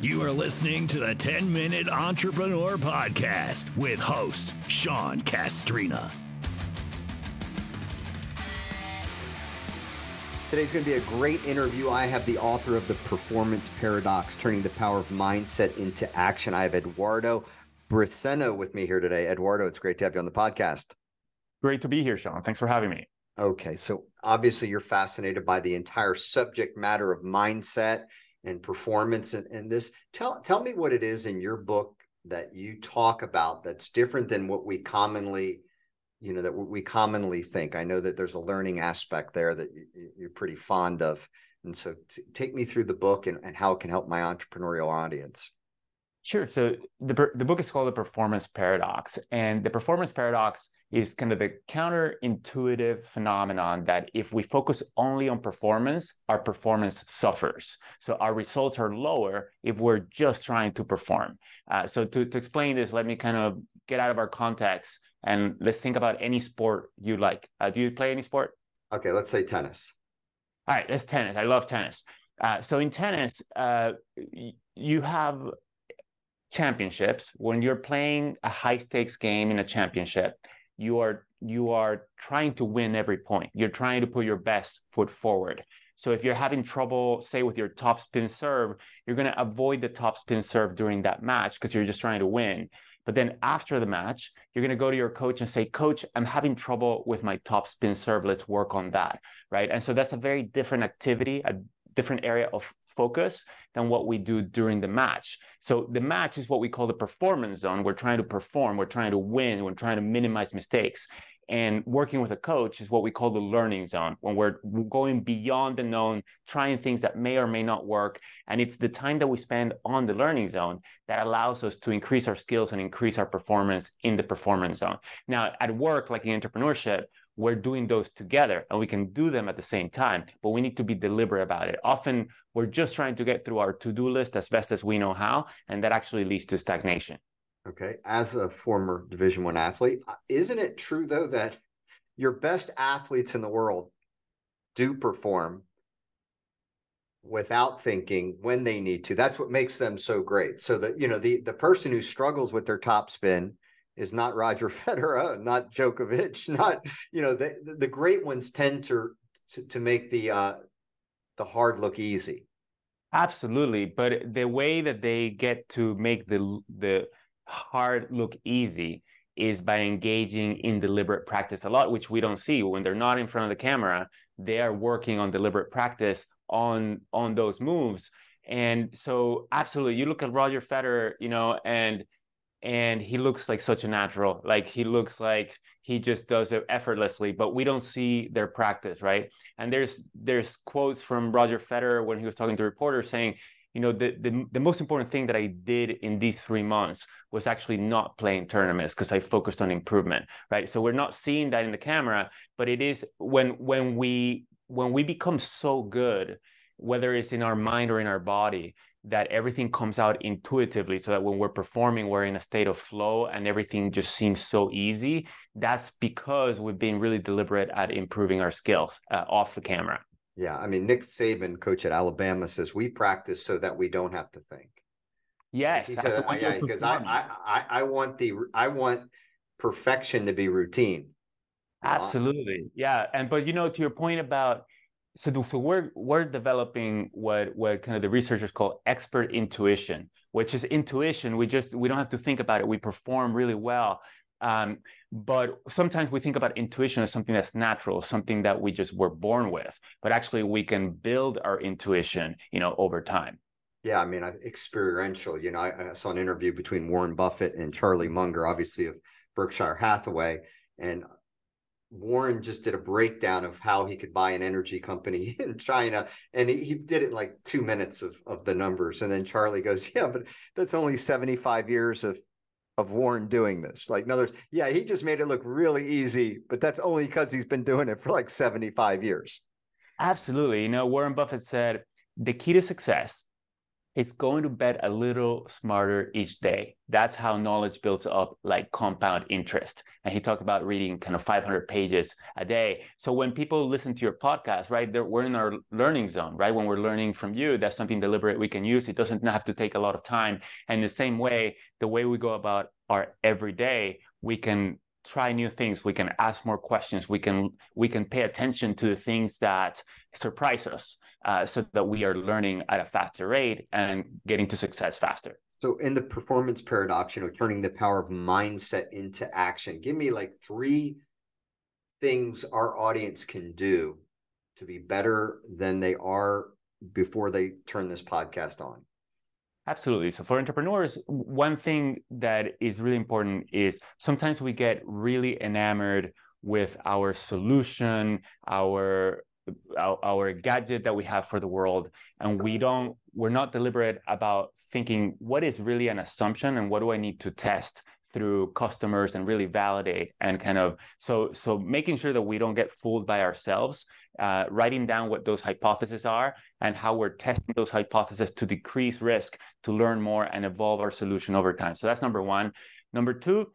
You are listening to the 10 Minute Entrepreneur Podcast with host Sean Castrina. Today's going to be a great interview. I have the author of The Performance Paradox, Turning the Power of Mindset into Action. I have Eduardo Briceño with me here today. Eduardo, it's great to have you on the podcast. Great to be here, Sean. Thanks for having me. Okay, so obviously you're fascinated by the entire subject matter of mindset and performance and, this. Tell tell me what it is in your book that you talk about that's different than what we commonly you know that we commonly think. I know that there's a learning aspect there that you, are pretty fond of. And so t- take me through the book and, and how it can help my entrepreneurial audience. Sure. So the the book is called the Performance Paradox, and the Performance Paradox is kind of the counterintuitive phenomenon that if we focus only on performance, our performance suffers. So our results are lower if we're just trying to perform. Uh, so to to explain this, let me kind of get out of our context and let's think about any sport you like. Uh, do you play any sport? Okay, let's say tennis. All right, that's tennis. I love tennis. Uh, so in tennis, uh, you have championships, when you're playing a high stakes game in a championship, you are you are trying to win every point. You're trying to put your best foot forward. So if you're having trouble, say with your top spin serve, you're going to avoid the top spin serve during that match because you're just trying to win. But then after the match, you're going to go to your coach and say, Coach, I'm having trouble with my top spin serve. Let's work on that. Right. And so that's a very different activity, a different area of focus than what we do during the match. So the match is what we call the performance zone. We're trying to perform, we're trying to win, we're trying to minimize mistakes. And working with a coach is what we call the learning zone, when we're going beyond the known, trying things that may or may not work. And it's the time that we spend on the learning zone that allows us to increase our skills and increase our performance in the performance zone. Now, at work, like in entrepreneurship, we're doing those together and we can do them at the same time, but we need to be deliberate about it. Often we're just trying to get through our to do list as best as we know how, and that actually leads to stagnation. Okay. As a former Division One athlete, uh, isn't it true though that your best athletes in the world do perform without thinking when they need to? That's what makes them so great. So that you know the the person who struggles with their top spin is not Roger Federer, not Djokovic, not you know the the great ones tend to to, to make the uh, the hard look easy. Absolutely, but the way that they get to make the the hard look easy is by engaging in deliberate practice a lot, which we don't see when they're not in front of the camera. They are working on deliberate practice on on those moves, and so absolutely, you look at Roger Federer, you know, and and he looks like such a natural like he looks like he just does it effortlessly but we don't see their practice right? And there's there's quotes from roger federer when he was talking to reporters saying you know the, the, the most important thing that i did in these three months was actually not playing tournaments because i focused on improvement right? So we're not seeing that in the camera but it is when when we when we become so good whether it's in our mind or in our body that everything comes out intuitively so that when we're performing we're in a state of flow and everything just seems so easy. That's because we've been really deliberate at improving our skills uh, off the camera. Yeah i mean nick saban coach at alabama says we practice so that we don't have to think. Yes he said, yeah because I, I i want the i want perfection to be routine. Absolutely yeah and but you know to your point about so, so we're we're developing what what kind of the researchers call expert intuition, which is intuition. We just we don't have to think about it. We perform really well. Um, but sometimes we think about intuition as something that's natural, something that we just were born with. But actually, we can build our intuition, you know, over time. Yeah, I mean, experiential. You know, I, I saw an interview between Warren Buffett and Charlie Munger, obviously of Berkshire Hathaway, and Warren just did a breakdown of how he could buy an energy company in China. And he, he did it like two minutes of, of the numbers. And then Charlie goes, Yeah, but that's only 75 years of of Warren doing this. Like in other words, yeah, he just made it look really easy, but that's only because he's been doing it for like 75 years. Absolutely. You know, Warren Buffett said the key to success it's going to bet a little smarter each day. That's how knowledge builds up like compound interest. And he talked about reading kind of 500 pages a day. So when people listen to your podcast, right, we're in our learning zone, right? When we're learning from you, that's something deliberate we can use. It doesn't have to take a lot of time. And the same way, the way we go about our everyday, we can try new things. We can ask more questions. We can we can pay attention to the things that surprise us uh, so that we are learning at a faster rate and getting to success faster. So in the performance paradox you know turning the power of mindset into action give me like three things our audience can do to be better than they are before they turn this podcast on Absolutely. So for entrepreneurs, one thing that is really important is sometimes we get really enamored with our solution, our our, gadget that we have for the world and we don't we're not deliberate about thinking what is really an assumption and what do i need to test through customers and really validate and kind of so so making sure that we don't get fooled by ourselves uh, writing down what those hypotheses are and how we're testing those hypotheses to decrease risk to learn more and evolve our solution over time. So that's number one. Number two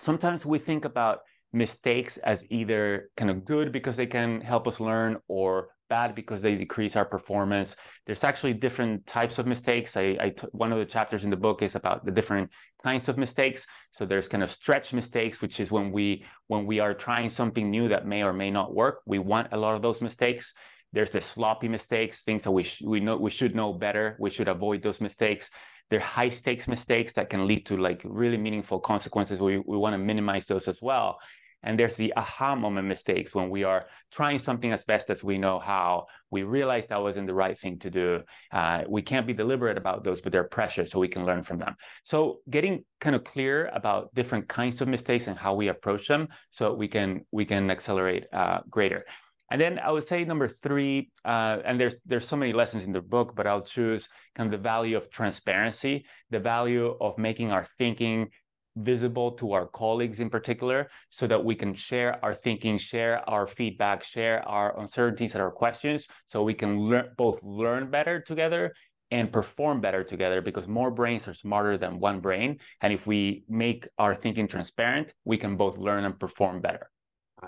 sometimes we think about mistakes as either kind of good because they can help us learn or bad because they decrease our performance. There's actually different types of mistakes. I, I t- one of the chapters in the book is about the different kinds of mistakes. So there's kind of stretch mistakes, which is when we when we are trying something new that may or may not work. We want a lot of those mistakes. There's the sloppy mistakes, things that we sh- we know we should know better. We should avoid those mistakes. They're high stakes mistakes that can lead to like really meaningful consequences. We we want to minimize those as well. And there's the aha moment mistakes when we are trying something as best as we know how. We realize that wasn't the right thing to do. Uh, we can't be deliberate about those, but they're precious, so we can learn from them. So getting kind of clear about different kinds of mistakes and how we approach them, so we can we can accelerate uh, greater. And then I would say number three, uh, and there's there's so many lessons in the book, but I'll choose kind of the value of transparency, the value of making our thinking visible to our colleagues in particular so that we can share our thinking share our feedback share our uncertainties and our questions so we can learn both learn better together and perform better together because more brains are smarter than one brain and if we make our thinking transparent we can both learn and perform better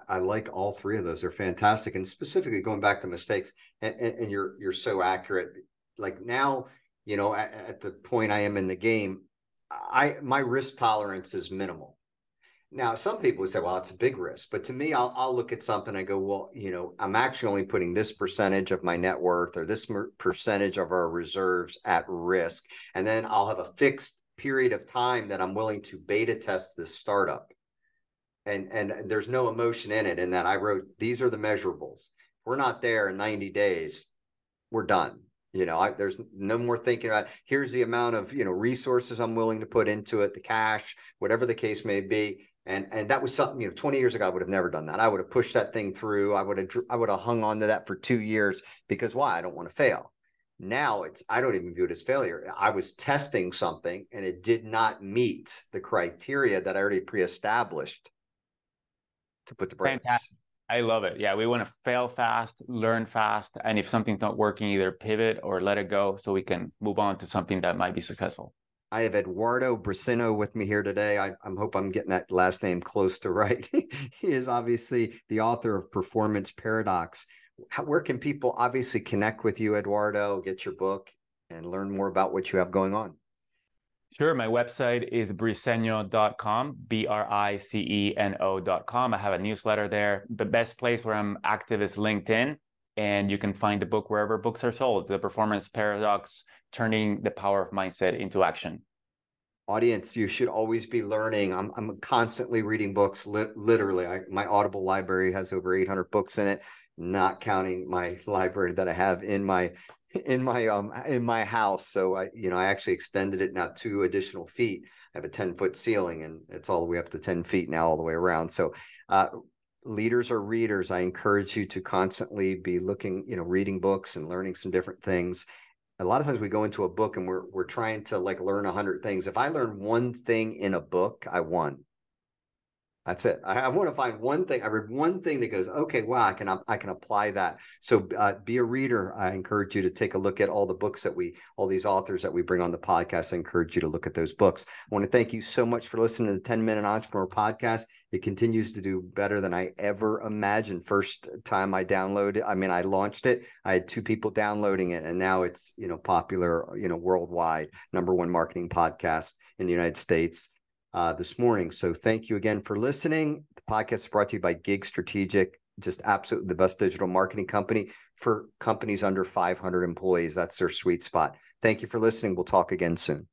I like all three of those. They're fantastic. And specifically going back to mistakes, and, and, and you're you're so accurate. Like now, you know, at, at, the point I am in the game, I my risk tolerance is minimal. Now, some people would say, well, it's a big risk. But to me, I'll, I'll look at something and go, well, you know, I'm actually only putting this percentage of my net worth or this percentage of our reserves at risk. And then I'll have a fixed period of time that I'm willing to beta test this startup. And, and there's no emotion in it. In that I wrote, these are the measurables. If we're not there in 90 days, we're done you know I, there's no more thinking about here's the amount of you know resources i'm willing to put into it the cash whatever the case may be. And and that was something you know 20 years ago i would have never done that. I would have pushed that thing through. I would have i would have hung on to that for two years because why? I don't want to fail. Now it's i don't even view it as failure. I was testing something and it did not meet the criteria that i already pre-established to put the brakes. Fantastic. I love it. Yeah, we want to fail fast, learn fast, and if something's not working, either pivot or let it go so we can move on to something that might be successful. I have Eduardo Briceño with me here today. I, I hope I'm getting that last name close to right. he is obviously the author of Performance Paradox. How, where can people obviously connect with you, Eduardo, get your book, and learn more about what you have going on? Sure. My website is briceno.com, B R I C E N O.com. I have a newsletter there. The best place where I'm active is LinkedIn, and you can find the book wherever books are sold The Performance Paradox Turning the Power of Mindset into Action. Audience, you should always be learning. I'm, I'm constantly reading books, li- literally. I, my Audible library has over 800 books in it, not counting my library that I have in my in my um in my house. So I, you know, I actually extended it now two additional feet. I have a 10 foot ceiling and it's all the way up to 10 feet now, all the way around. So uh leaders or readers, I encourage you to constantly be looking, you know, reading books and learning some different things. A lot of times we go into a book and we're we're trying to like learn a hundred things. If I learn one thing in a book, I won. That's it. I, I, want to find one thing. I read one thing that goes, okay, wow, I can I can apply that. So uh, be a reader. I encourage you to take a look at all the books that we, all these authors that we bring on the podcast. I encourage you to look at those books. I want to thank you so much for listening to the 10 Minute Entrepreneur Podcast. It continues to do better than I ever imagined. First time I downloaded, I mean, I launched it. I had two people downloading it, and now it's you know popular, you know, worldwide, number one marketing podcast in the United States uh, this morning. So thank you again for listening. The podcast is brought to you by Gig Strategic, just absolutely the best digital marketing company for companies under 500 employees. That's their sweet spot. Thank you for listening. We'll talk again soon.